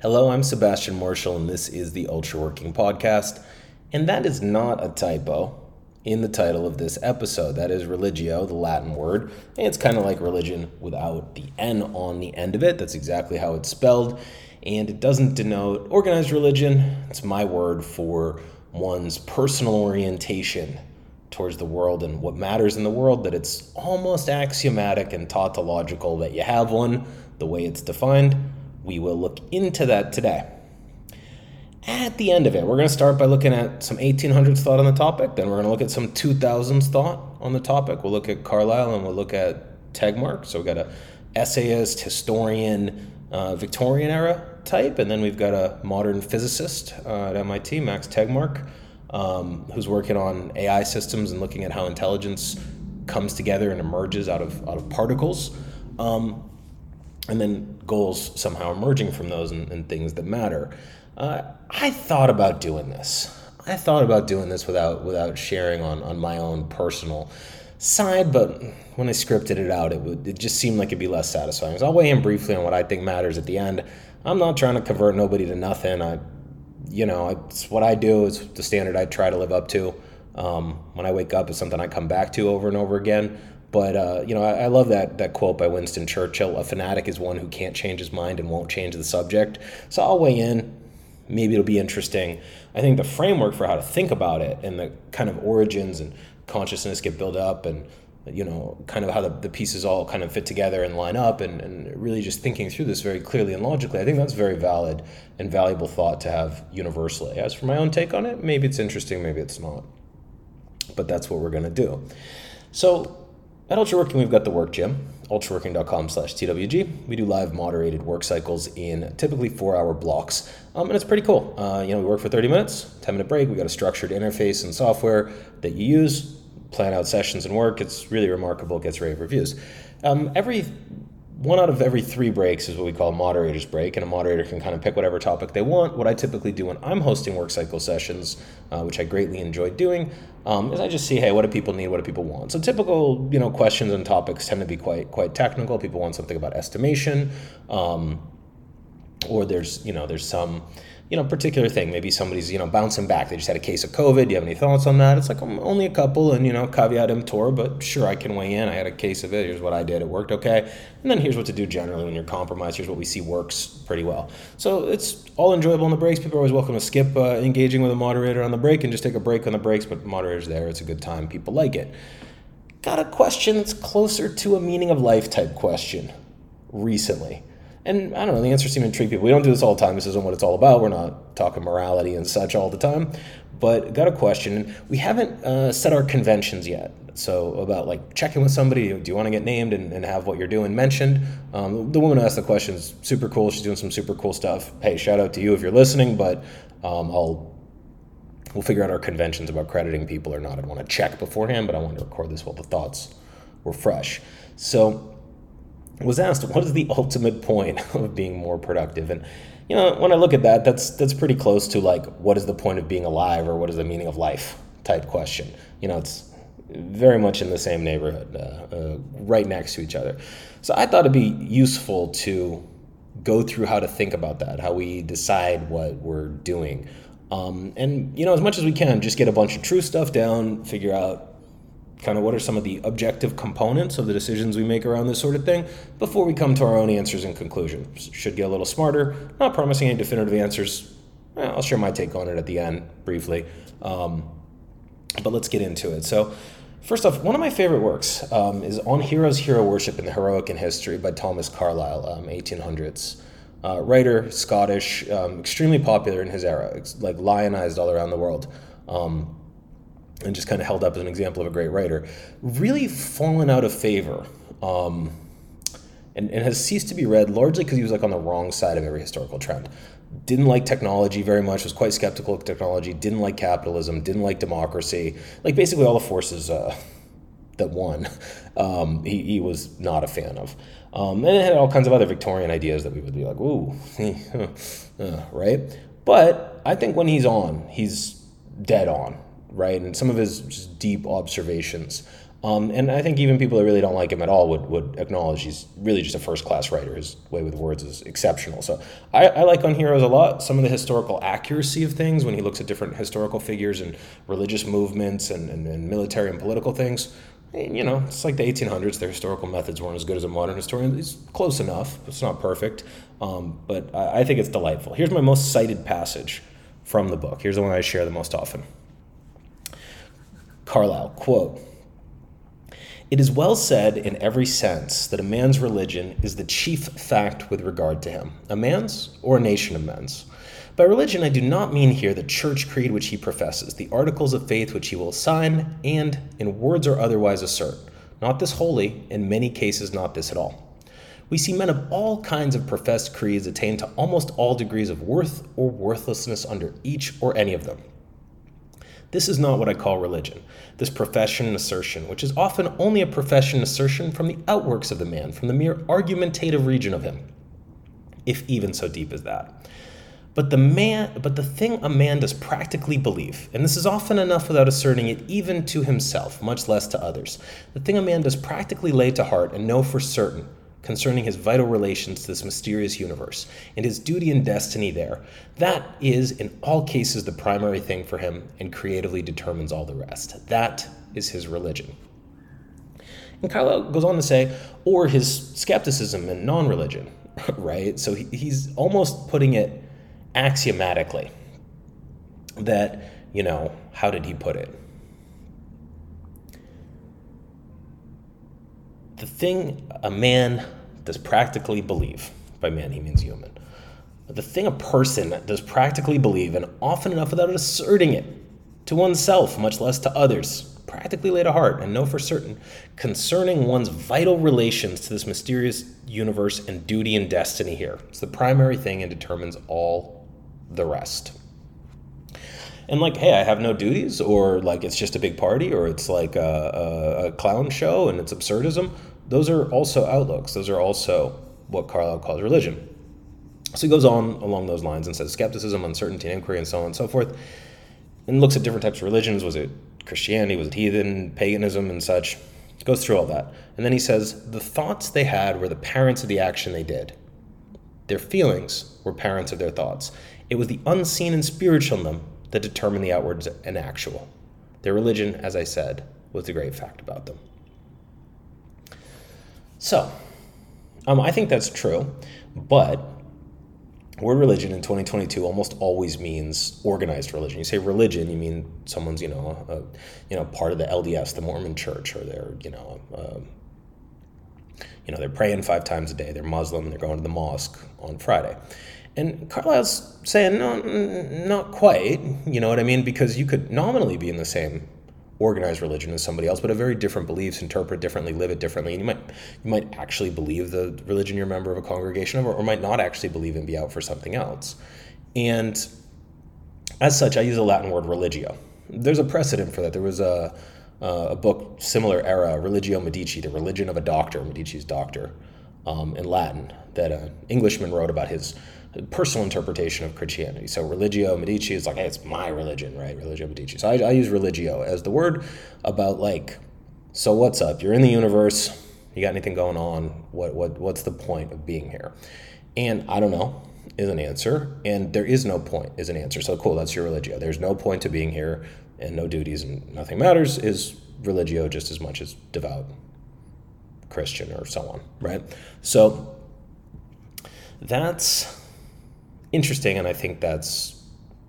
Hello, I'm Sebastian Marshall, and this is the Ultra Working Podcast. And that is not a typo in the title of this episode. That is religio, the Latin word. And it's kind of like religion without the N on the end of it. That's exactly how it's spelled. And it doesn't denote organized religion, it's my word for one's personal orientation towards the world and what matters in the world, that it's almost axiomatic and tautological that you have one the way it's defined we will look into that today. At the end of it, we're going to start by looking at some 1800s thought on the topic. Then we're going to look at some 2000s thought on the topic. We'll look at Carlyle and we'll look at Tegmark. So we've got a essayist, historian, uh, Victorian era type, and then we've got a modern physicist uh, at MIT, Max Tegmark, um, who's working on AI systems and looking at how intelligence comes together and emerges out of out of particles. Um, and then goals somehow emerging from those and, and things that matter. Uh, I thought about doing this. I thought about doing this without without sharing on on my own personal side, but when I scripted it out, it would it just seemed like it'd be less satisfying. So I'll weigh in briefly on what I think matters at the end. I'm not trying to convert nobody to nothing. I, you know, it's what I do. It's the standard I try to live up to. Um, when I wake up, it's something I come back to over and over again. But uh, you know, I, I, love that that quote by Winston Churchill: "A fanatic is one who can't change his mind and won't change the subject." So I'll weigh in. Maybe it'll be interesting. I think the framework for how to think about it and the kind of origins and consciousness get built up and you know kind of how the, the pieces all kind of fit together and line up and, and really just thinking through this very clearly and logically i think that's very valid and valuable thought to have universally as for my own take on it maybe it's interesting maybe it's not but that's what we're going to do so at Ultraworking, we've got the work gym, ultraworking.com slash TWG. We do live moderated work cycles in typically four hour blocks. Um, and it's pretty cool. Uh, you know, we work for 30 minutes, 10 minute break. We got a structured interface and software that you use, plan out sessions and work. It's really remarkable. Gets rave reviews. Um, every one out of every three breaks is what we call a moderator's break, and a moderator can kind of pick whatever topic they want. What I typically do when I'm hosting work cycle sessions, uh, which I greatly enjoy doing, um, is I just see, hey, what do people need? What do people want? So typical, you know, questions and topics tend to be quite quite technical. People want something about estimation, um, or there's you know there's some you know, particular thing. Maybe somebody's, you know, bouncing back. They just had a case of COVID. Do you have any thoughts on that? It's like um, only a couple and, you know, caveat emptor, but sure, I can weigh in. I had a case of it. Here's what I did. It worked okay. And then here's what to do generally when you're compromised. Here's what we see works pretty well. So it's all enjoyable on the breaks. People are always welcome to skip uh, engaging with a moderator on the break and just take a break on the breaks, but moderator's there. It's a good time. People like it. Got a question that's closer to a meaning of life type question recently. And I don't know, the answers seem to intrigue people. We don't do this all the time. This isn't what it's all about. We're not talking morality and such all the time. But got a question. We haven't uh, set our conventions yet. So about like checking with somebody, do you want to get named and, and have what you're doing mentioned? Um, the woman who asked the question is super cool. She's doing some super cool stuff. Hey, shout out to you if you're listening. But um, I'll we'll figure out our conventions about crediting people or not. I'd want to check beforehand, but I wanted to record this while the thoughts were fresh. So was asked, what is the ultimate point of being more productive? And you know, when I look at that, that's that's pretty close to like, what is the point of being alive, or what is the meaning of life? Type question. You know, it's very much in the same neighborhood, uh, uh, right next to each other. So I thought it'd be useful to go through how to think about that, how we decide what we're doing. Um, and you know, as much as we can, just get a bunch of true stuff down, figure out kind of what are some of the objective components of the decisions we make around this sort of thing before we come to our own answers and conclusions. Should get a little smarter, not promising any definitive answers. I'll share my take on it at the end briefly. Um, but let's get into it. So, first off, one of my favorite works um, is On Heroes, Hero Worship, and the Heroic in History by Thomas Carlyle, um, 1800s. Uh, writer, Scottish, um, extremely popular in his era, like lionized all around the world. Um, and just kind of held up as an example of a great writer, really fallen out of favor. Um, and, and has ceased to be read largely because he was like on the wrong side of every historical trend. Didn't like technology very much, was quite skeptical of technology, didn't like capitalism, didn't like democracy, like basically all the forces uh, that won, um, he, he was not a fan of. Um, and it had all kinds of other Victorian ideas that we would be like, ooh, uh, right? But I think when he's on, he's dead on right? And some of his just deep observations. Um, and I think even people that really don't like him at all would, would acknowledge he's really just a first class writer. His way with words is exceptional. So I, I like On Heroes a lot. Some of the historical accuracy of things when he looks at different historical figures and religious movements and, and, and military and political things. You know, it's like the 1800s. Their historical methods weren't as good as a modern historian. It's close enough. It's not perfect, um, but I, I think it's delightful. Here's my most cited passage from the book. Here's the one I share the most often. Carlyle, quote, it is well said in every sense that a man's religion is the chief fact with regard to him, a man's or a nation of men's. By religion, I do not mean here the church creed which he professes, the articles of faith which he will sign, and, in words or otherwise, assert. Not this wholly, in many cases, not this at all. We see men of all kinds of professed creeds attain to almost all degrees of worth or worthlessness under each or any of them. This is not what I call religion, this profession and assertion, which is often only a profession and assertion from the outworks of the man, from the mere argumentative region of him, if even so deep as that. But the man but the thing a man does practically believe, and this is often enough without asserting it even to himself, much less to others. The thing a man does practically lay to heart and know for certain concerning his vital relations to this mysterious universe and his duty and destiny there. That is, in all cases, the primary thing for him and creatively determines all the rest. That is his religion. And Carlyle goes on to say, or his skepticism and non religion, right? So he's almost putting it axiomatically that, you know, how did he put it? The thing a man does practically believe. By man, he means human. The thing a person does practically believe, and often enough without asserting it to oneself, much less to others, practically lay to heart and know for certain concerning one's vital relations to this mysterious universe and duty and destiny here. It's the primary thing and determines all the rest. And like, hey, I have no duties, or like it's just a big party, or it's like a, a, a clown show and it's absurdism those are also outlooks. Those are also what Carlyle calls religion. So he goes on along those lines and says skepticism, uncertainty, inquiry, and so on and so forth, and looks at different types of religions. Was it Christianity? Was it heathen, paganism, and such? Goes through all that. And then he says the thoughts they had were the parents of the action they did. Their feelings were parents of their thoughts. It was the unseen and spiritual in them that determined the outwards and actual. Their religion, as I said, was the great fact about them. So, um, I think that's true, but word religion in 2022 almost always means organized religion. You say religion, you mean someone's, you know, a, you know, part of the LDS, the Mormon Church, or they're, you know, uh, you know, they're praying five times a day. They're Muslim. They're going to the mosque on Friday. And Carlyle's saying, no, not quite. You know what I mean? Because you could nominally be in the same organized religion as somebody else, but have very different beliefs, interpret differently, live it differently. And you might you might actually believe the religion you're a member of a congregation of, or, or might not actually believe and be out for something else. And as such, I use the Latin word religio. There's a precedent for that. There was a a book similar era, Religio Medici, the religion of a doctor, Medici's doctor, um, in Latin, that an Englishman wrote about his personal interpretation of Christianity. So religio medici is like, hey, it's my religion, right? Religio medici. So I, I use religio as the word about like, so what's up? You're in the universe. You got anything going on? What what what's the point of being here? And I don't know is an answer, and there is no point is an answer. So cool, that's your religio. There's no point to being here, and no duties, and nothing matters. Is religio just as much as devout Christian or so on, right? So that's interesting, and I think that's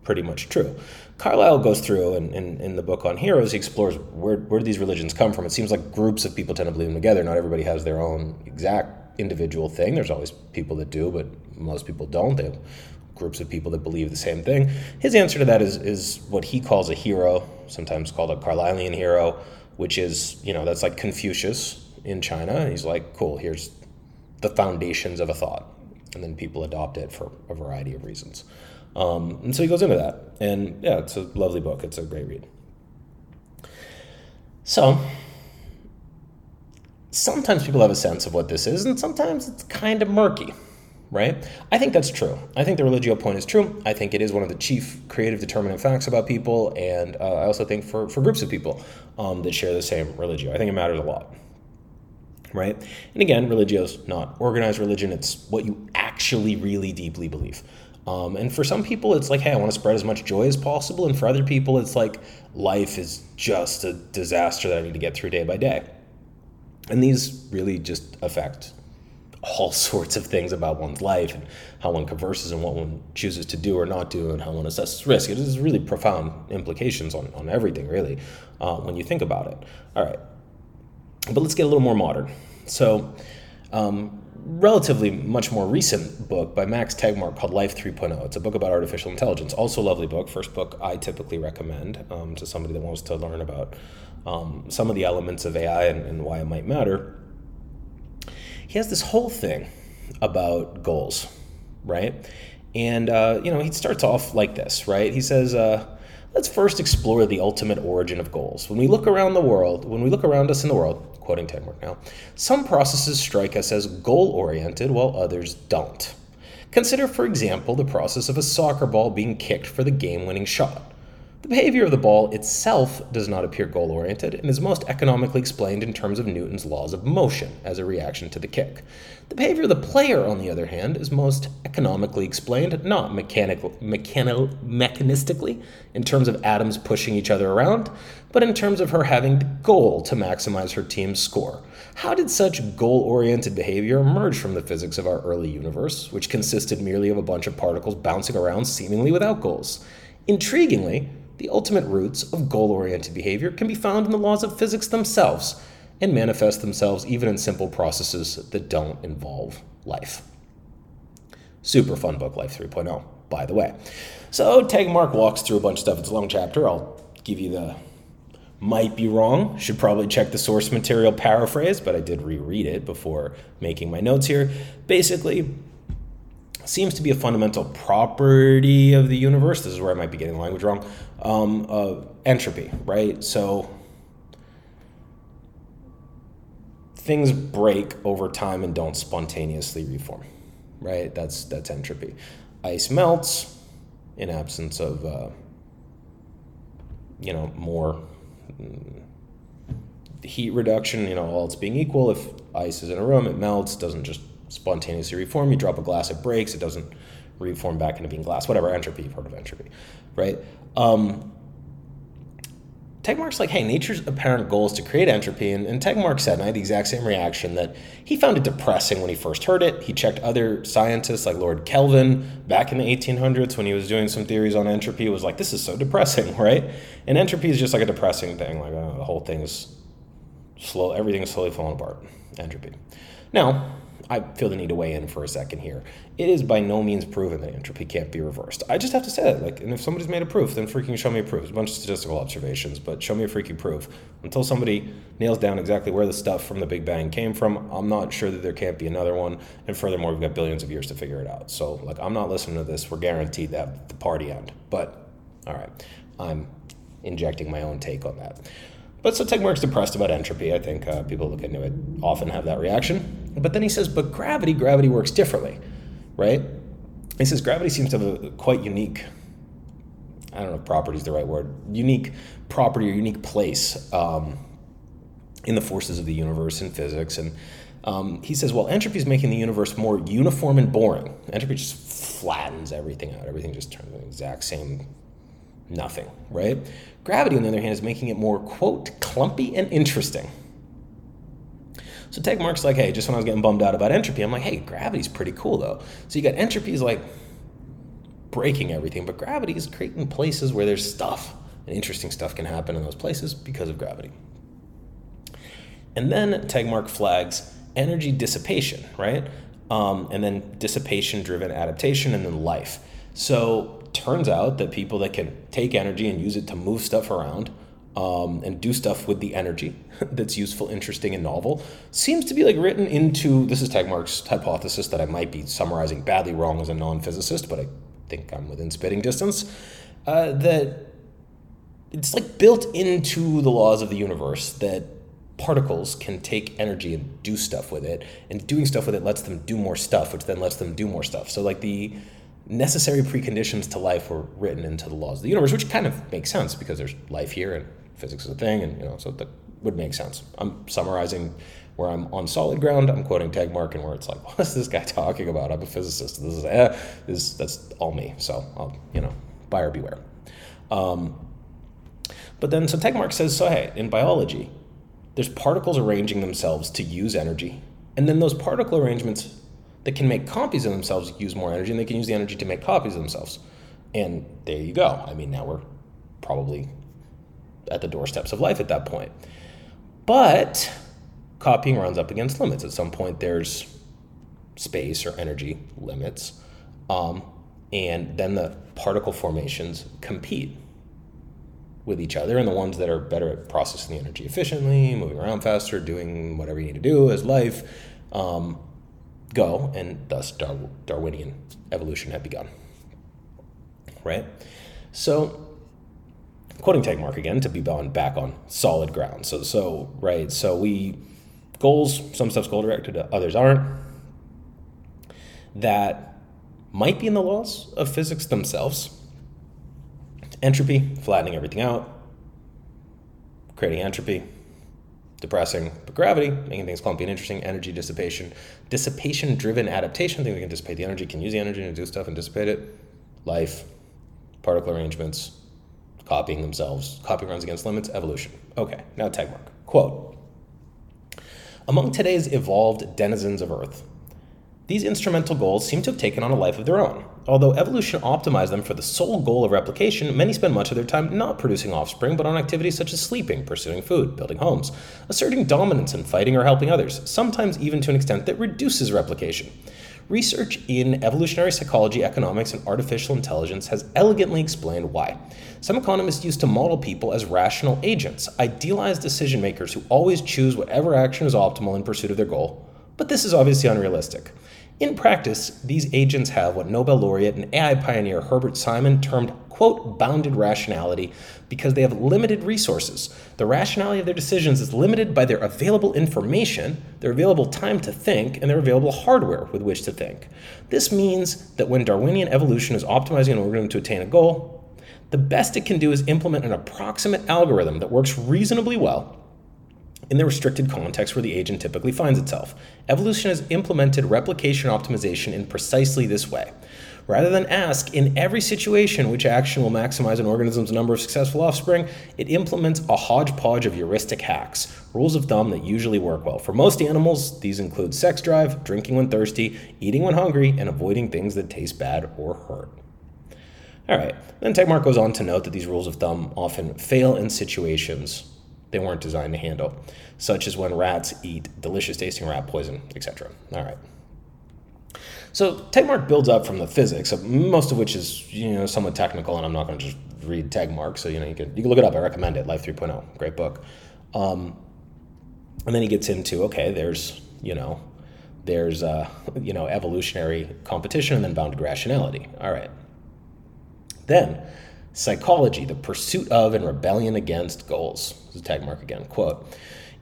pretty much true. Carlyle goes through, and in, in the book on heroes, he explores where, where do these religions come from. It seems like groups of people tend to believe them together. Not everybody has their own exact individual thing. There's always people that do, but most people don't. They groups of people that believe the same thing. His answer to that is, is what he calls a hero, sometimes called a Carlylean hero, which is, you know, that's like Confucius in China. He's like, cool, here's the foundations of a thought and then people adopt it for a variety of reasons. Um, and so he goes into that, and yeah, it's a lovely book. It's a great read. So sometimes people have a sense of what this is, and sometimes it's kind of murky, right? I think that's true. I think the religio point is true. I think it is one of the chief creative determinant facts about people, and uh, I also think for, for groups of people um, that share the same religio, I think it matters a lot, right? And again, religio is not organized religion, it's what you actually really deeply believe. Um, and for some people, it's like, hey, I want to spread as much joy as possible. And for other people, it's like, life is just a disaster that I need to get through day by day. And these really just affect all sorts of things about one's life and how one converses and what one chooses to do or not do and how one assesses risk. It has really profound implications on, on everything, really, uh, when you think about it. All right. But let's get a little more modern. So, um, relatively much more recent book by Max Tegmark called Life 3.0. It's a book about artificial intelligence. Also lovely book. First book I typically recommend um, to somebody that wants to learn about um, some of the elements of AI and, and why it might matter he has this whole thing about goals, right? And, uh, you know, he starts off like this, right? He says, uh, let's first explore the ultimate origin of goals. When we look around the world, when we look around us in the world, quoting Tegmark now, some processes strike us as goal oriented while others don't. Consider, for example, the process of a soccer ball being kicked for the game winning shot. The behavior of the ball itself does not appear goal oriented and is most economically explained in terms of Newton's laws of motion as a reaction to the kick. The behavior of the player, on the other hand, is most economically explained, not mechanical, mechanical, mechanistically, in terms of atoms pushing each other around, but in terms of her having the goal to maximize her team's score. How did such goal oriented behavior emerge from the physics of our early universe, which consisted merely of a bunch of particles bouncing around seemingly without goals? Intriguingly, the ultimate roots of goal oriented behavior can be found in the laws of physics themselves and manifest themselves even in simple processes that don't involve life. Super fun book, Life 3.0, by the way. So, Tegmark walks through a bunch of stuff. It's a long chapter. I'll give you the might be wrong. Should probably check the source material paraphrase, but I did reread it before making my notes here. Basically, seems to be a fundamental property of the universe. This is where I might be getting the language wrong. Um, uh, entropy, right? So things break over time and don't spontaneously reform, right? That's that's entropy. Ice melts in absence of, uh, you know, more mm, heat reduction. You know, all else being equal, if ice is in a room, it melts, doesn't just spontaneously reform. You drop a glass, it breaks, it doesn't reform back into being glass, whatever, entropy, part of entropy, right? Um, Tegmark's like, hey, nature's apparent goal is to create entropy. And, and Tegmark said, and I had the exact same reaction, that he found it depressing when he first heard it. He checked other scientists like Lord Kelvin back in the 1800s when he was doing some theories on entropy. Was like, this is so depressing, right? And entropy is just like a depressing thing. Like uh, the whole thing is slow, everything is slowly falling apart. Entropy. Now, I feel the need to weigh in for a second here. It is by no means proven that entropy can't be reversed. I just have to say that. Like, and if somebody's made a proof, then freaking show me a proof. It's a bunch of statistical observations, but show me a freaking proof. Until somebody nails down exactly where the stuff from the Big Bang came from, I'm not sure that there can't be another one. And furthermore, we've got billions of years to figure it out. So, like, I'm not listening to this. We're guaranteed to have the party end. But, all right, I'm injecting my own take on that. But so Tegmark's depressed about entropy. I think uh, people look into it often have that reaction. But then he says, but gravity, gravity works differently, right? He says gravity seems to have a quite unique, I don't know if property is the right word, unique property or unique place um, in the forces of the universe in physics. And um, he says, well, entropy is making the universe more uniform and boring. Entropy just flattens everything out. Everything just turns the exact same nothing, right? Gravity, on the other hand, is making it more, quote, clumpy and interesting. So Tegmark's like, hey, just when I was getting bummed out about entropy, I'm like, hey, gravity's pretty cool though. So you got entropy is like breaking everything, but gravity is creating places where there's stuff and interesting stuff can happen in those places because of gravity. And then Tegmark flags energy dissipation, right? Um, and then dissipation driven adaptation, and then life. So turns out that people that can take energy and use it to move stuff around um, and do stuff with the energy that's useful, interesting, and novel seems to be like written into this is Tegmark's hypothesis that I might be summarizing badly wrong as a non physicist, but I think I'm within spitting distance. Uh, that it's like built into the laws of the universe that particles can take energy and do stuff with it, and doing stuff with it lets them do more stuff, which then lets them do more stuff. So, like the necessary preconditions to life were written into the laws of the universe, which kind of makes sense because there's life here and physics is a thing, and you know, so that would make sense. I'm summarizing where I'm on solid ground. I'm quoting Tegmark, and where it's like, what is this guy talking about? I'm a physicist. This is eh, this that's all me. So, I'll, you know, buyer beware. Um, but then, so Tegmark says, so hey, in biology, there's particles arranging themselves to use energy, and then those particle arrangements that can make copies of themselves use more energy, and they can use the energy to make copies of themselves. And there you go. I mean, now we're probably at the doorsteps of life at that point. But copying runs up against limits. At some point, there's space or energy limits, um, and then the particle formations compete with each other, and the ones that are better at processing the energy efficiently, moving around faster, doing whatever you need to do as life, um, go, and thus Dar- Darwinian evolution had begun. Right? So, quoting Tegmark again to be bound back on solid ground. So, so right, so we goals, some stuff's goal directed, others aren't. That might be in the laws of physics themselves. Entropy, flattening everything out, creating entropy, depressing, but gravity, making things clumpy and interesting, energy dissipation, dissipation driven adaptation, things that can dissipate the energy, can use the energy to do stuff and dissipate it, life, particle arrangements, copying themselves, copying runs against limits, evolution. Okay, now Tegmark. Quote Among today's evolved denizens of Earth, these instrumental goals seem to have taken on a life of their own. Although evolution optimized them for the sole goal of replication, many spend much of their time not producing offspring, but on activities such as sleeping, pursuing food, building homes, asserting dominance, and fighting or helping others, sometimes even to an extent that reduces replication. Research in evolutionary psychology, economics, and artificial intelligence has elegantly explained why. Some economists used to model people as rational agents, idealized decision makers who always choose whatever action is optimal in pursuit of their goal. But this is obviously unrealistic. In practice, these agents have what Nobel laureate and AI pioneer Herbert Simon termed, quote, bounded rationality because they have limited resources. The rationality of their decisions is limited by their available information, their available time to think, and their available hardware with which to think. This means that when Darwinian evolution is optimizing an organism to attain a goal, the best it can do is implement an approximate algorithm that works reasonably well in the restricted context where the agent typically finds itself. Evolution has implemented replication optimization in precisely this way. Rather than ask in every situation which action will maximize an organism's number of successful offspring, it implements a hodgepodge of heuristic hacks, rules of thumb that usually work well. For most animals, these include sex drive, drinking when thirsty, eating when hungry, and avoiding things that taste bad or hurt. All right, then Tegmark goes on to note that these rules of thumb often fail in situations they weren't designed to handle, such as when rats eat delicious tasting rat poison, etc. All right. So Tegmark builds up from the physics, most of which is you know somewhat technical, and I'm not going to just read Tegmark. So you know you can you can look it up. I recommend it. Life 3.0, great book. Um, and then he gets into okay, there's you know there's uh, you know evolutionary competition and then bounded rationality. All right. Then Psychology, the pursuit of and rebellion against goals. This is Tegmark again. Quote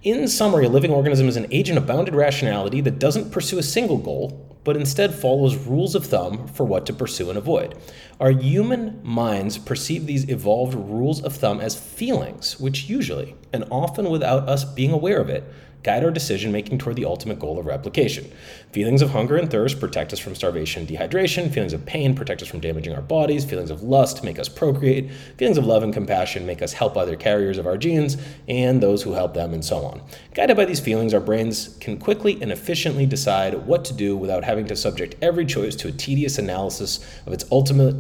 In summary, a living organism is an agent of bounded rationality that doesn't pursue a single goal, but instead follows rules of thumb for what to pursue and avoid. Our human minds perceive these evolved rules of thumb as feelings, which usually, and often without us being aware of it, guide our decision making toward the ultimate goal of replication. Feelings of hunger and thirst protect us from starvation and dehydration. Feelings of pain protect us from damaging our bodies. Feelings of lust make us procreate. Feelings of love and compassion make us help other carriers of our genes and those who help them, and so on. Guided by these feelings, our brains can quickly and efficiently decide what to do without having to subject every choice to a tedious analysis of its ultimate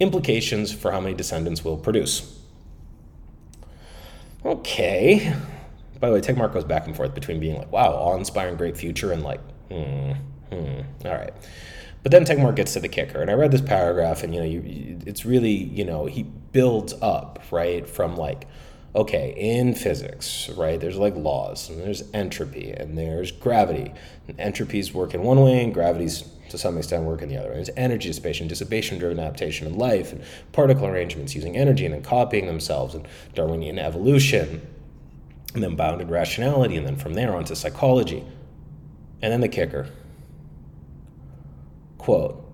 implications for how many descendants will produce. Okay, by the way, Tegmark goes back and forth between being like, wow, awe inspiring, great future, and like, hmm, hmm, all right. But then Tegmark gets to the kicker, and I read this paragraph, and you know, you, it's really, you know, he builds up right from like, okay, in physics, right? There's like laws, and there's entropy, and there's gravity. And entropy's work in one way, and gravity's to some extent work in the other. And there's energy dissipation, dissipation-driven adaptation in life, and particle arrangements using energy and then copying themselves, and Darwinian evolution and then bounded rationality, and then from there on to psychology. And then the kicker. Quote,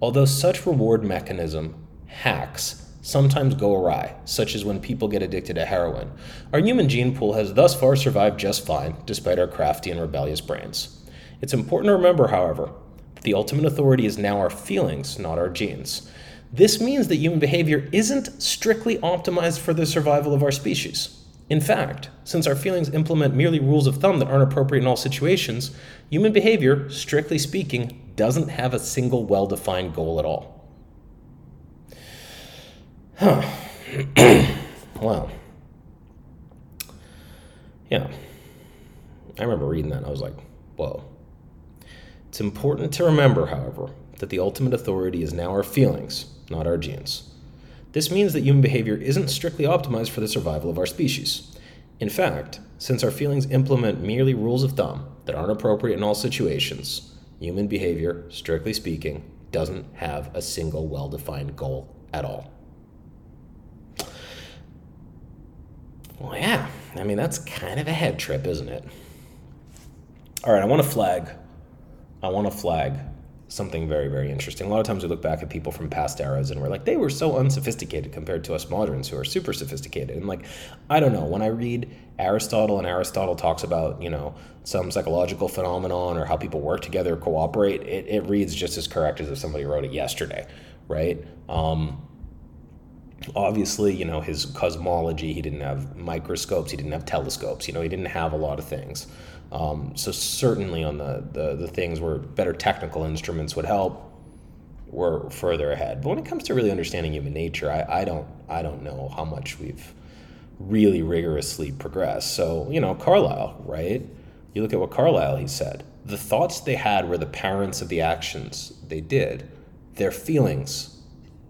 although such reward mechanism hacks sometimes go awry, such as when people get addicted to heroin, our human gene pool has thus far survived just fine, despite our crafty and rebellious brains. It's important to remember, however, that the ultimate authority is now our feelings, not our genes. This means that human behavior isn't strictly optimized for the survival of our species. In fact, since our feelings implement merely rules of thumb that aren't appropriate in all situations, human behavior, strictly speaking, doesn't have a single well defined goal at all. Huh. wow. Yeah. I remember reading that and I was like, whoa. It's important to remember, however, that the ultimate authority is now our feelings, not our genes. This means that human behavior isn't strictly optimized for the survival of our species. In fact, since our feelings implement merely rules of thumb that aren't appropriate in all situations, human behavior, strictly speaking, doesn't have a single well defined goal at all. Well, yeah, I mean, that's kind of a head trip, isn't it? All right, I want to flag. I want to flag something very, very interesting. A lot of times we look back at people from past eras and we're like, they were so unsophisticated compared to us moderns who are super sophisticated. And like, I don't know, when I read Aristotle and Aristotle talks about, you know, some psychological phenomenon or how people work together, cooperate, it, it reads just as correct as if somebody wrote it yesterday, right? Um, obviously, you know, his cosmology, he didn't have microscopes, he didn't have telescopes, you know, he didn't have a lot of things. Um, so certainly on the, the, the things where better technical instruments would help, we're further ahead. But when it comes to really understanding human nature, I, I don't I don't know how much we've really rigorously progressed. So, you know, Carlyle, right? You look at what Carlyle he said. The thoughts they had were the parents of the actions they did. Their feelings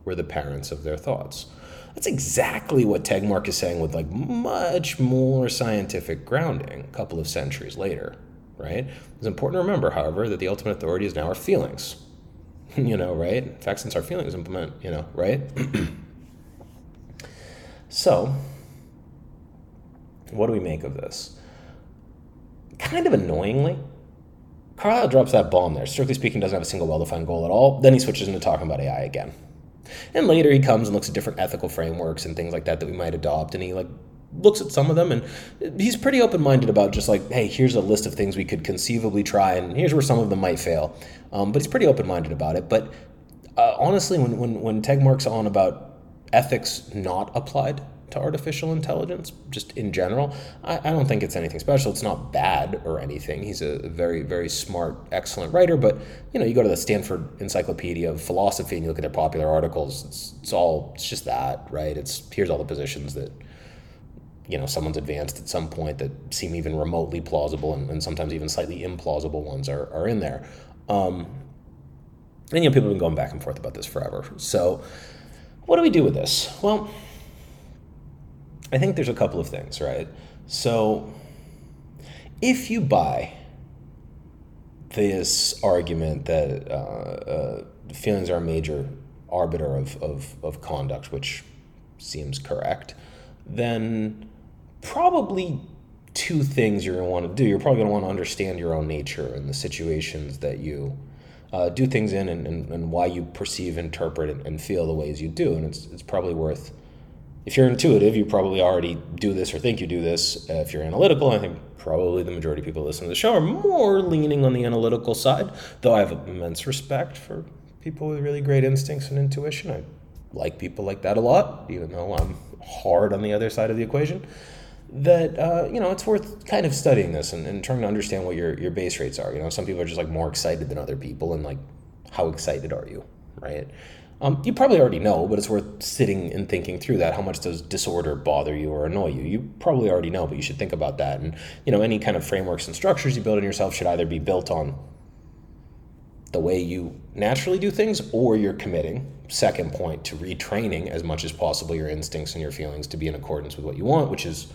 were the parents of their thoughts. That's exactly what Tegmark is saying with like much more scientific grounding a couple of centuries later, right? It's important to remember, however, that the ultimate authority is now our feelings. you know, right? In fact, since our feelings implement, you know, right? so, what do we make of this? Kind of annoyingly, Carlyle drops that bomb there. Strictly speaking, doesn't have a single well defined goal at all. Then he switches into talking about AI again. And later he comes and looks at different ethical frameworks and things like that that we might adopt, and he like looks at some of them and he's pretty open-minded about just like hey here's a list of things we could conceivably try and here's where some of them might fail. Um, but he's pretty open-minded about it. But uh, honestly when, when, when tegmark's on about ethics not applied to artificial intelligence, just in general. I, I, don't think it's anything special. It's not bad or anything. He's a very, very smart, excellent writer. But you know, you go to the Stanford Encyclopedia of Philosophy and you look at their popular articles. It's, it's all it's just that, right? It's here's all the positions that you know someone's advanced at some point that seem even remotely plausible and, and sometimes even slightly implausible ones are, are in there. Um, and you know, people have been going back and forth about this forever. So, what do we do with this? Well I think there's a couple of things, right? So, if you buy this argument that uh, uh, feelings are a major arbiter of, of, of conduct, which seems correct, then probably two things you're going to want to do. You're probably going to want to understand your own nature and the situations that you uh, do things in and, and, and why you perceive, interpret, and, and feel the ways you do. And it's, it's probably worth if you're intuitive, you probably already do this or think you do this. Uh, if you're analytical, I think probably the majority of people listening to the show are more leaning on the analytical side, though I have immense respect for people with really great instincts and intuition. I like people like that a lot, even though I'm hard on the other side of the equation. That uh, you know, it's worth kind of studying this and, and trying to understand what your your base rates are. You know, some people are just like more excited than other people, and like, how excited are you, right? Um, you probably already know, but it's worth sitting and thinking through that. How much does disorder bother you or annoy you? You probably already know, but you should think about that. And you know, any kind of frameworks and structures you build in yourself should either be built on the way you naturally do things, or you're committing. Second point to retraining as much as possible your instincts and your feelings to be in accordance with what you want, which is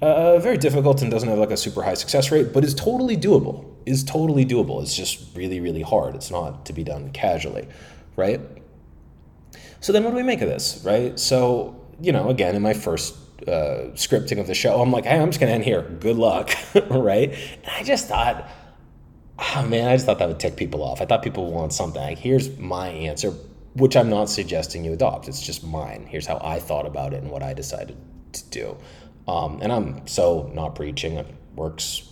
uh, very difficult and doesn't have like a super high success rate, but is totally doable. Is totally doable. It's just really, really hard. It's not to be done casually, right? So then what do we make of this, right? So, you know, again, in my first uh, scripting of the show. I'm like, hey, I'm just gonna end here. Good luck, right? And I just thought, oh man, I just thought that would tick people off. I thought people want something. Here's my answer, which I'm not suggesting you adopt. It's just mine. Here's how I thought about it and what I decided to do. Um, and I'm so not preaching. It works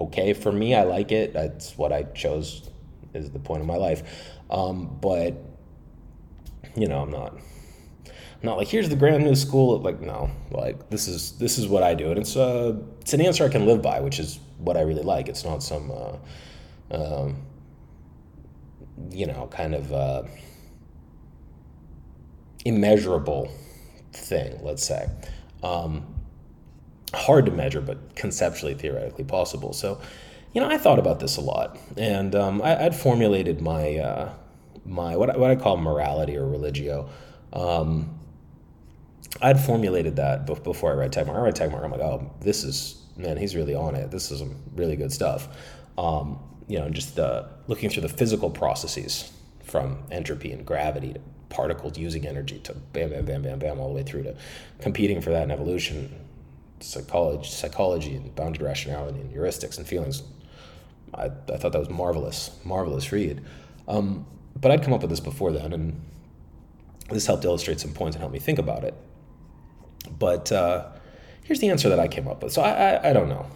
okay for me. I like it. That's what I chose. Is the point of my life. Um, but you know, I'm not not like here's the grand new school like no like this is this is what i do. And it's uh it's an answer i can live by which is what i really like. It's not some uh um you know kind of uh immeasurable thing let's say. Um hard to measure but conceptually theoretically possible. So you know i thought about this a lot and um, I, would formulated my uh my what, what i call morality or religio um, I'd formulated that before I read Tegmark. I read Tegmark. I'm like, oh, this is man, he's really on it. This is some really good stuff. Um, you know, just uh, looking through the physical processes from entropy and gravity to particles using energy to bam, bam, bam, bam, bam, all the way through to competing for that in evolution, psychology, psychology and bounded rationality and heuristics and feelings. I, I thought that was marvelous, marvelous read. Um, but I'd come up with this before then, and this helped illustrate some points and help me think about it. But uh, here's the answer that I came up with. So I, I, I don't know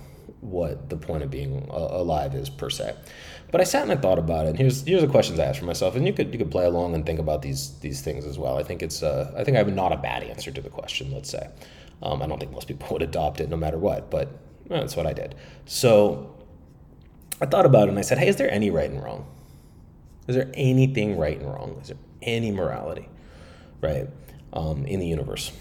what the point of being alive is per se. But I sat and I thought about it. And here's here's the questions I asked for myself, and you could you could play along and think about these these things as well. I think it's uh, I think I have not a bad answer to the question. Let's say, um, I don't think most people would adopt it no matter what, but well, that's what I did. So I thought about it and I said, hey, is there any right and wrong? Is there anything right and wrong? Is there any morality, right, um, in the universe?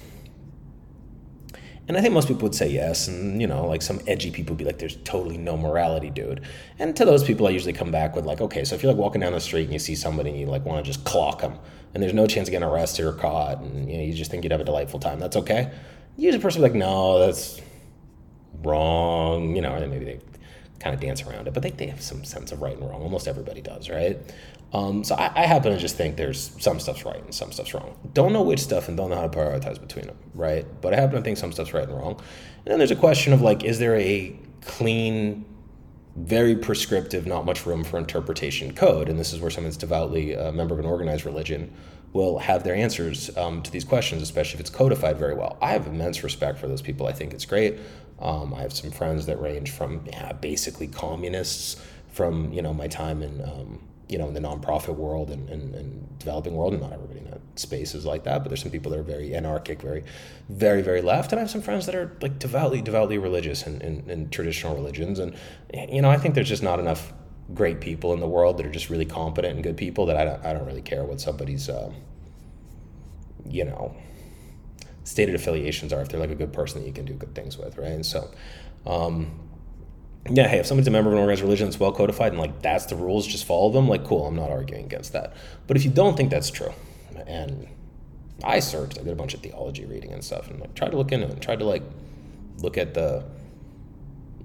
And I think most people would say yes. And, you know, like some edgy people would be like, there's totally no morality, dude. And to those people, I usually come back with, like, okay, so if you're like walking down the street and you see somebody and you like want to just clock them and there's no chance of getting arrested or caught and, you know, you just think you'd have a delightful time, that's okay. Usually, a person would be like, no, that's wrong, you know, and maybe they kind of dance around it, but they, they have some sense of right and wrong. Almost everybody does, right? Um, so I, I, happen to just think there's some stuff's right and some stuff's wrong. Don't know which stuff and don't know how to prioritize between them, right? But I happen to think some stuff's right and wrong. And then there's a question of like, is there a clean, very prescriptive, not much room for interpretation code? And this is where someone that's devoutly a member of an organized religion will have their answers um, to these questions, especially if it's codified very well. I have immense respect for those people. I think it's great. Um, I have some friends that range from yeah, basically communists from you know my time in um, you know, in the nonprofit world and, and, and, developing world, and not everybody in that space is like that, but there's some people that are very anarchic, very, very, very left. And I have some friends that are like devoutly, devoutly religious in, in, in traditional religions. And, you know, I think there's just not enough great people in the world that are just really competent and good people that I don't, I don't really care what somebody's, um, you know, stated affiliations are. If they're like a good person that you can do good things with, right? And so, um, yeah, hey, if somebody's a member of an organized religion that's well codified and like that's the rules, just follow them, like cool, I'm not arguing against that. But if you don't think that's true, and I searched, I did a bunch of theology reading and stuff, and like tried to look into it and tried to like look at the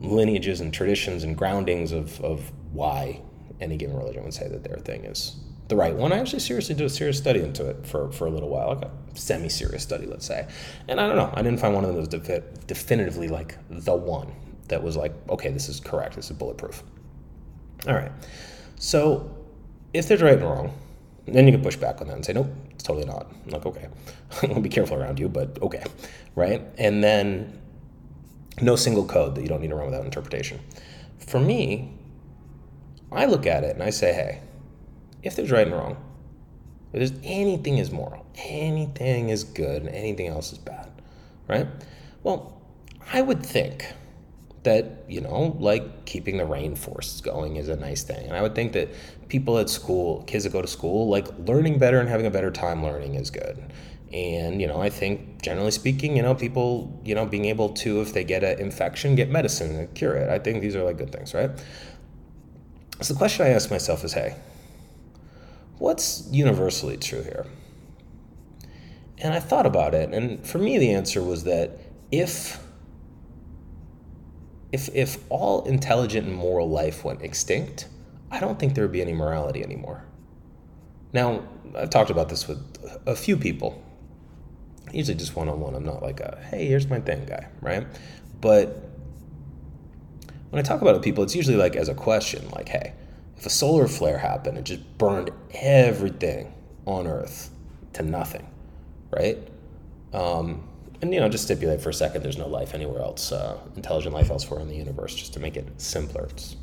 lineages and traditions and groundings of, of why any given religion would say that their thing is the right one. I actually seriously did a serious study into it for, for a little while, like a semi serious study, let's say. And I don't know, I didn't find one of them that was defi- definitively like the one that was like, okay, this is correct, this is bulletproof. All right. So if there's right and wrong, then you can push back on that and say, nope, it's totally not. I'm like, okay, I'll be careful around you, but okay, right? And then no single code that you don't need to run without interpretation. For me, I look at it and I say, hey, if there's right and wrong, if there's anything is moral, anything is good, and anything else is bad, right? Well, I would think that you know like keeping the rainforests going is a nice thing. And i would think that people at school kids that go to school like learning better and having a better time learning is good. And you know i think generally speaking you know people you know being able to if they get an infection get medicine and cure it. I think these are like good things right? So the question i ask myself is hey what's universally true here? And i thought about it and for me the answer was that if if if all intelligent and moral life went extinct, I don't think there would be any morality anymore. Now, I've talked about this with a few people, Usually just one on one. I'm not like a, hey, here's my thing guy, right? But when I talk about it with people, it's usually like as a question, like, hey, if a solar flare happened and just burned everything on Earth to nothing, right? Um, and you know, just stipulate for a second, there's no life anywhere else, uh, intelligent life elsewhere in the universe, just to make it simpler. It's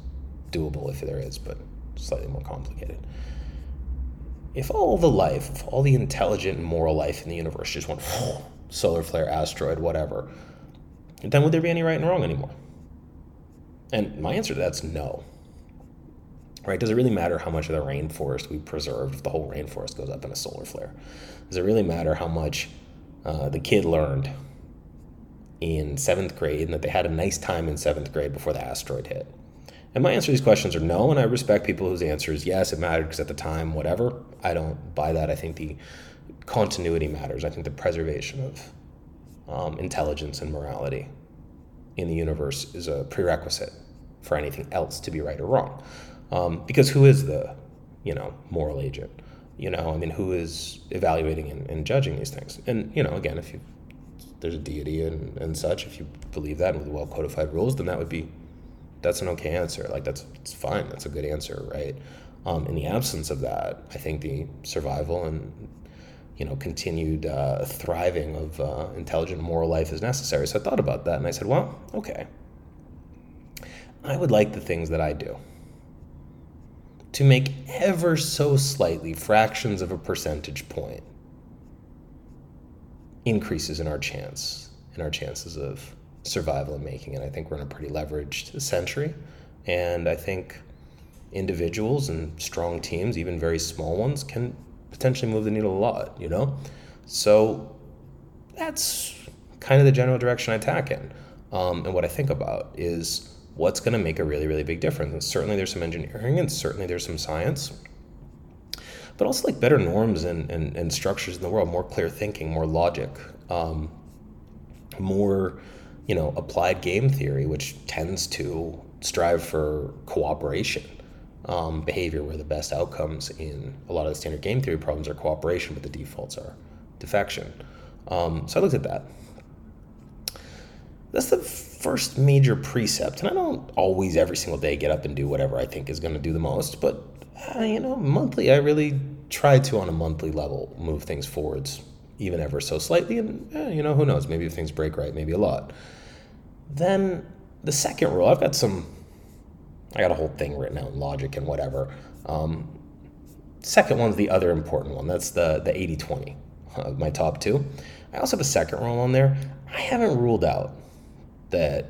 doable if there is, but slightly more complicated. If all the life, if all the intelligent and moral life in the universe just went solar flare, asteroid, whatever, then would there be any right and wrong anymore? And my answer to that's no. Right? Does it really matter how much of the rainforest we preserved if the whole rainforest goes up in a solar flare? Does it really matter how much uh, the kid learned in seventh grade and that they had a nice time in seventh grade before the asteroid hit? And my answer to these questions are no, and I respect people whose answer is yes, it mattered because at the time, whatever. I don't buy that. I think the continuity matters. I think the preservation of um, intelligence and morality in the universe is a prerequisite for anything else to be right or wrong. Um, because who is the, you know, moral agent? You know, I mean, who is evaluating and, and judging these things? And you know, again, if you there's a deity and, and such, if you believe that with well codified rules, then that would be that's an okay answer. Like that's it's fine. That's a good answer, right? Um, in the absence of that, I think the survival and you know continued uh, thriving of uh, intelligent moral life is necessary. So I thought about that and I said, well, okay. I would like the things that I do to make ever so slightly fractions of a percentage point increases in our chance in our chances of survival and making it. I think we're in a pretty leveraged century, and I think individuals and strong teams, even very small ones, can potentially move the needle a lot. You know, so that's kind of the general direction I tack in. Um, and what I think about is what's going to make a really, really big difference. And certainly there's some engineering, and certainly there's some science. But also like better norms and, and, and structures in the world, more clear thinking, more logic, um, more you know, applied game theory, which tends to strive for cooperation um, behavior, where the best outcomes in a lot of the standard game theory problems are cooperation, but the defaults are defection. Um, so I looked at that. That's the first major precept, and I don't always every single day get up and do whatever I think is going to do the most, but uh, you know, monthly I really try to on a monthly level move things forwards, even ever so slightly, and eh, you know, who knows? Maybe if things break right, maybe a lot. Then the second rule, I've got some, I got a whole thing written out in logic and whatever. Um, second one's the other important one. That's the, the 80 20 of my top two. I also have a second rule on there. I haven't ruled out that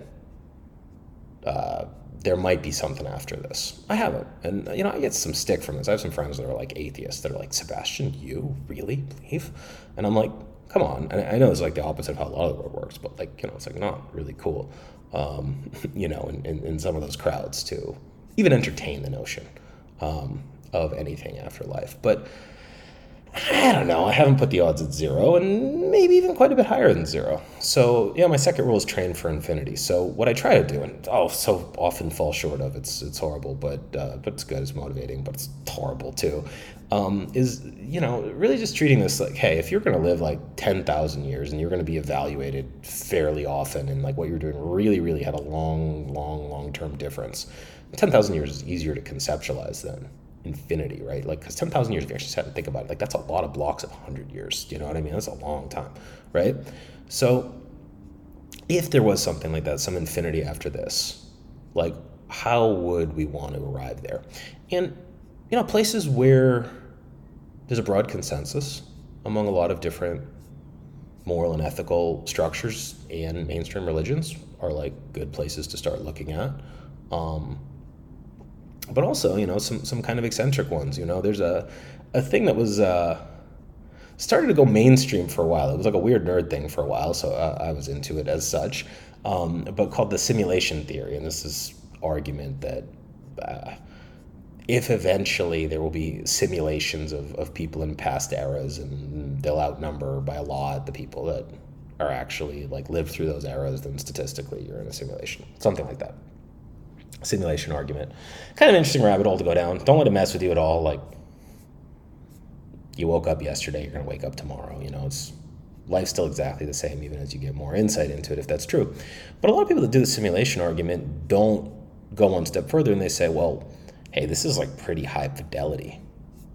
uh, there might be something after this. I haven't. And, you know, I get some stick from this. I have some friends that are like atheists that are like, Sebastian, you really believe? And I'm like, come on. And I know it's like the opposite of how a lot of the world works, but like, you know, it's like not really cool, um, you know, in, in, in, some of those crowds to even entertain the notion um, of anything after life. But I don't know. I haven't put the odds at zero, and maybe even quite a bit higher than zero. So yeah, my second rule is train for infinity. So what I try to do, and oh, so often fall short of. It's it's horrible, but uh, but it's good. It's motivating, but it's horrible too. Um, is you know really just treating this like, hey, if you're going to live like ten thousand years and you're going to be evaluated fairly often, and like what you're doing really really had a long long long term difference. Ten thousand years is easier to conceptualize than infinity, right? Like, because 10,000 years, if you actually sat and think about it, like, that's a lot of blocks of 100 years. You know what I mean? That's a long time, right? So, if there was something like that, some infinity after this, like, how would we want to arrive there? And, you know, places where there's a broad consensus among a lot of different moral and ethical structures and mainstream religions are like good places to start looking at. Um, but also you know some some kind of eccentric ones. You know, there's a a thing that was. Uh, started to go mainstream for a while. It was like a weird nerd thing for a while, so uh, I was into it as such. Um, but called the simulation theory, and this is argument that uh, if eventually there will be simulations of, of people in past eras, and they'll outnumber by a lot the people that are actually like live through those eras, then statistically you're in a simulation, something like that simulation argument. Kind of interesting rabbit hole to go down. Don't let it mess with you at all. Like you woke up yesterday, you're gonna wake up tomorrow. You know, it's life's still exactly the same, even as you get more insight into it, if that's true. But a lot of people that do the simulation argument don't go one step further and they say, well, hey, this is like pretty high fidelity.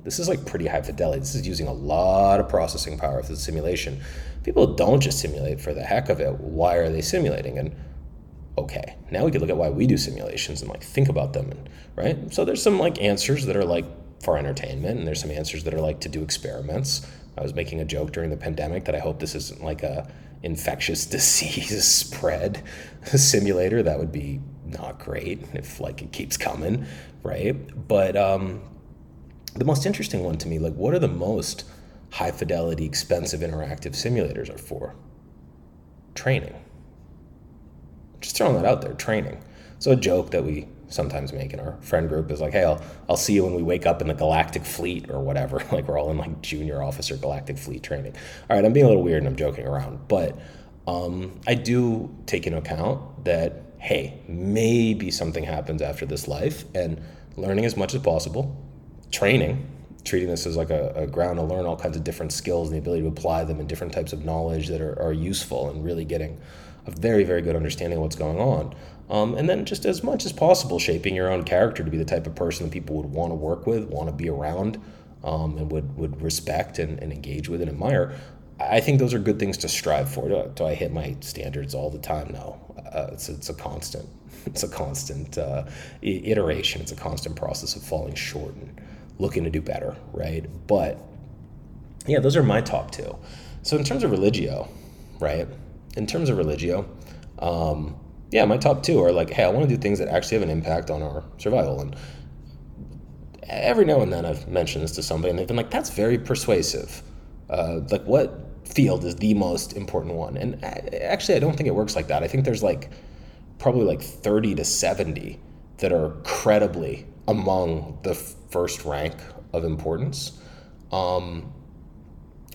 This is like pretty high fidelity. This is using a lot of processing power for the simulation. People don't just simulate for the heck of it. Why are they simulating? And okay, now we could look at why we do simulations and like think about them, and, right? So there's some like answers that are like for entertainment, and there's some answers that are like to do experiments. I was making a joke during the pandemic that I hope this isn't like a infectious disease spread simulator. That would be not great if like it keeps coming, right? But um, the most interesting one to me, like, what are the most high fidelity, expensive interactive simulators are for? Training. Just throwing that out there, training. So a joke that we sometimes make in our friend group is like, hey, I'll, I'll see you when we wake up in the Galactic Fleet or whatever. like we're all in like junior officer Galactic Fleet training. All right, I'm being a little weird and I'm joking around, but um, I do take into account that, hey, maybe something happens after this life and learning as much as possible, training, treating this as like a, a, ground to learn all kinds of different skills and the ability to apply them in different types of knowledge that are, are useful and really getting a very, very good understanding of what's going on. Um, and then just as much as possible, shaping your own character to be the type of person that people would want to work with, want to be around, um, and would, would respect and, and engage with and admire. I think those are good things to strive for. Do, do I hit my standards all the time? No. Uh, it's, it's a constant. It's a constant uh, iteration. It's a constant process of falling short and looking to do better, right? But yeah, those are my top two. So in terms of religio, right? In terms of religio, um, yeah, my top two are like, hey, I want to do things that actually have an impact on our survival. And every now and then I've mentioned this to somebody, and they've been like, that's very persuasive. Uh, like, what field is the most important one? And actually, I don't think it works like that. I think there's like probably like 30 to 70 that are credibly among the first rank of importance. Um,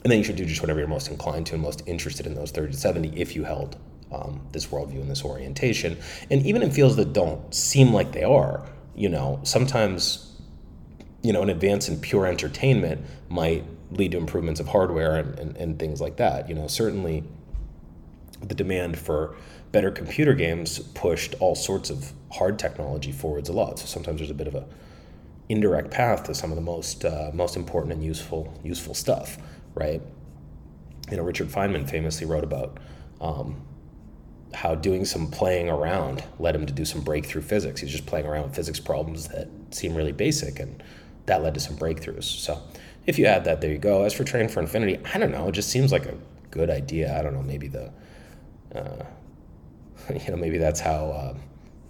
and then you should do just whatever you're most inclined to and most interested in those 30 to 70 if you held um, this worldview and this orientation. And even in fields that don't seem like they are, you know, sometimes, you know, an advance in pure entertainment might lead to improvements of hardware and, and, and things like that. You know, certainly the demand for better computer games pushed all sorts of hard technology forwards a lot. So sometimes there's a bit of a indirect path to some of the most uh, most important and useful useful stuff, right? You know, Richard Feynman famously wrote about um, how doing some playing around led him to do some breakthrough physics. He was just playing around with physics problems that seem really basic, and that led to some breakthroughs. So, if you add that, there you go. As for training for infinity, I don't know. It just seems like a good idea. I don't know. Maybe the, uh, you know, maybe that's how, uh,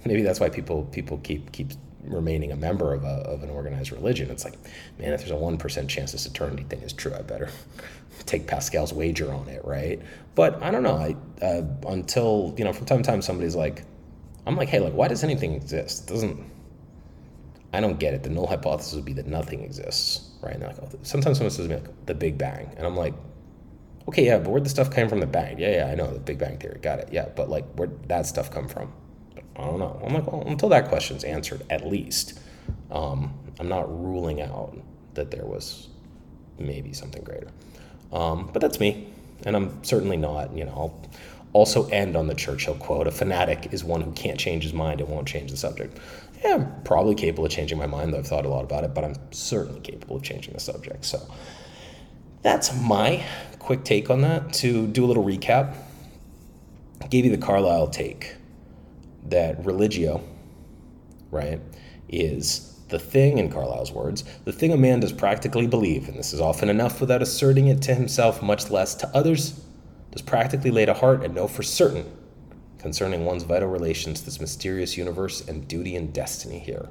maybe that's why people people keep keep remaining a member of, a, of an organized religion. It's like, man, if there's a 1% chance this eternity thing is true, I better take Pascal's wager on it, right? But I don't know. I, uh, until, you know, from time to time, somebody's like, I'm like, hey, like, why does anything exist? It doesn't, I don't get it. The null hypothesis would be that nothing exists, right? And like, sometimes someone says to me, like, the Big Bang. And I'm like, okay, yeah, but where'd the stuff come from the bang? Yeah, yeah, I know, the Big Bang Theory, got it. Yeah, but like, where'd that stuff come from? I don't know. I'm like, well, until that question's answered, at least, um, I'm not ruling out that there was maybe something greater. Um, but that's me, and I'm certainly not. You know, I'll also end on the Churchill quote: "A fanatic is one who can't change his mind and won't change the subject." Yeah, I'm probably capable of changing my mind. Though I've thought a lot about it, but I'm certainly capable of changing the subject. So that's my quick take on that. To do a little recap, I gave you the Carlyle take that religio, right, is the thing, in Carlyle's words, the thing a man does practically believe, and this is often enough without asserting it to himself, much less to others, does practically lay to heart and know for certain concerning one's vital relations to this mysterious universe and duty and destiny here.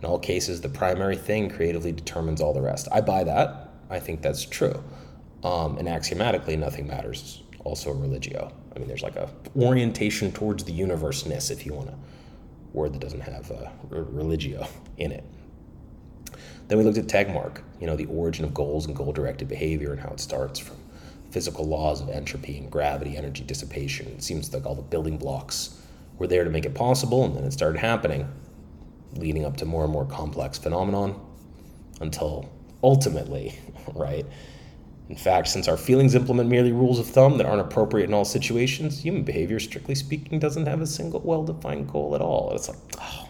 In all cases, the primary thing creatively determines all the rest. I buy that. I think that's true. Um, and axiomatically, nothing matters. Also, religio. I mean, there's like a orientation towards the universeness, if you want a word that doesn't have uh, religio in it. Then we looked at Tegmark, you know, the origin of goals and goal-directed behavior and how it starts from physical laws of entropy and gravity, energy dissipation. It seems like all the building blocks were there to make it possible, and then it started happening, leading up to more and more complex phenomenon until ultimately, right, In fact, since our feelings implement merely rules of thumb that aren't appropriate in all situations, human behavior, strictly speaking, doesn't have a single well defined goal at all. It's like, oh,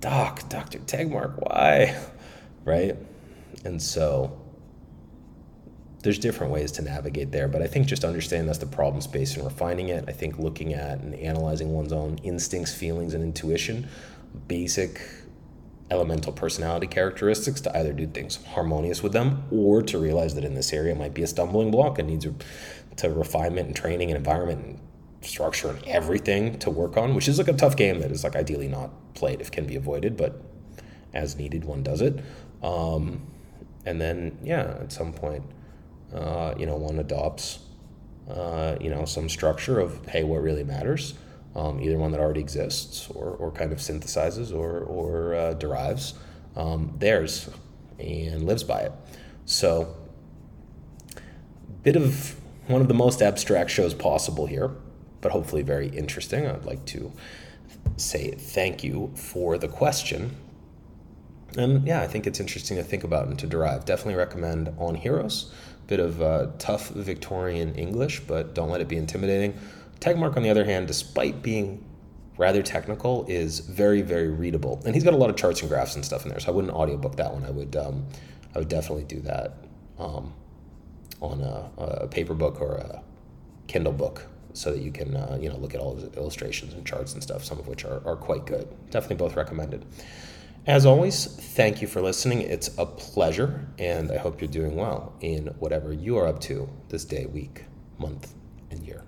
Doc, Dr. Tegmark, why? Right? And so there's different ways to navigate there, but I think just understanding that's the problem space and refining it. I think looking at and analyzing one's own instincts, feelings, and intuition, basic elemental personality characteristics to either do things harmonious with them or to realize that in this area it might be a stumbling block and needs to refinement and training and environment and structure and everything to work on, which is like a tough game that is like ideally not played if can be avoided, but as needed, one does it. Um, and then, yeah, at some point, uh, you know, one adopts, uh, you know, some structure of, hey, what really matters? Um, either one that already exists or, or kind of synthesizes or, or uh, derives um, theirs and lives by it. So, bit of one of the most abstract shows possible here, but hopefully very interesting. I'd like to say thank you for the question. And yeah, I think it's interesting to think about and to derive. Definitely recommend On Heroes. Bit of uh, tough Victorian English, but don't let it be intimidating. Tegmark, on the other hand, despite being rather technical, is very, very readable. And he's got a lot of charts and graphs and stuff in there, so I wouldn't audiobook that one. I would, um, I would definitely do that um, on a, a paper book or a Kindle book so that you can uh, you know look at all the illustrations and charts and stuff, some of which are, are quite good. Definitely both recommended. As always, thank you for listening. It's a pleasure, and I hope you're doing well in whatever you are up to this day, week, month, and year.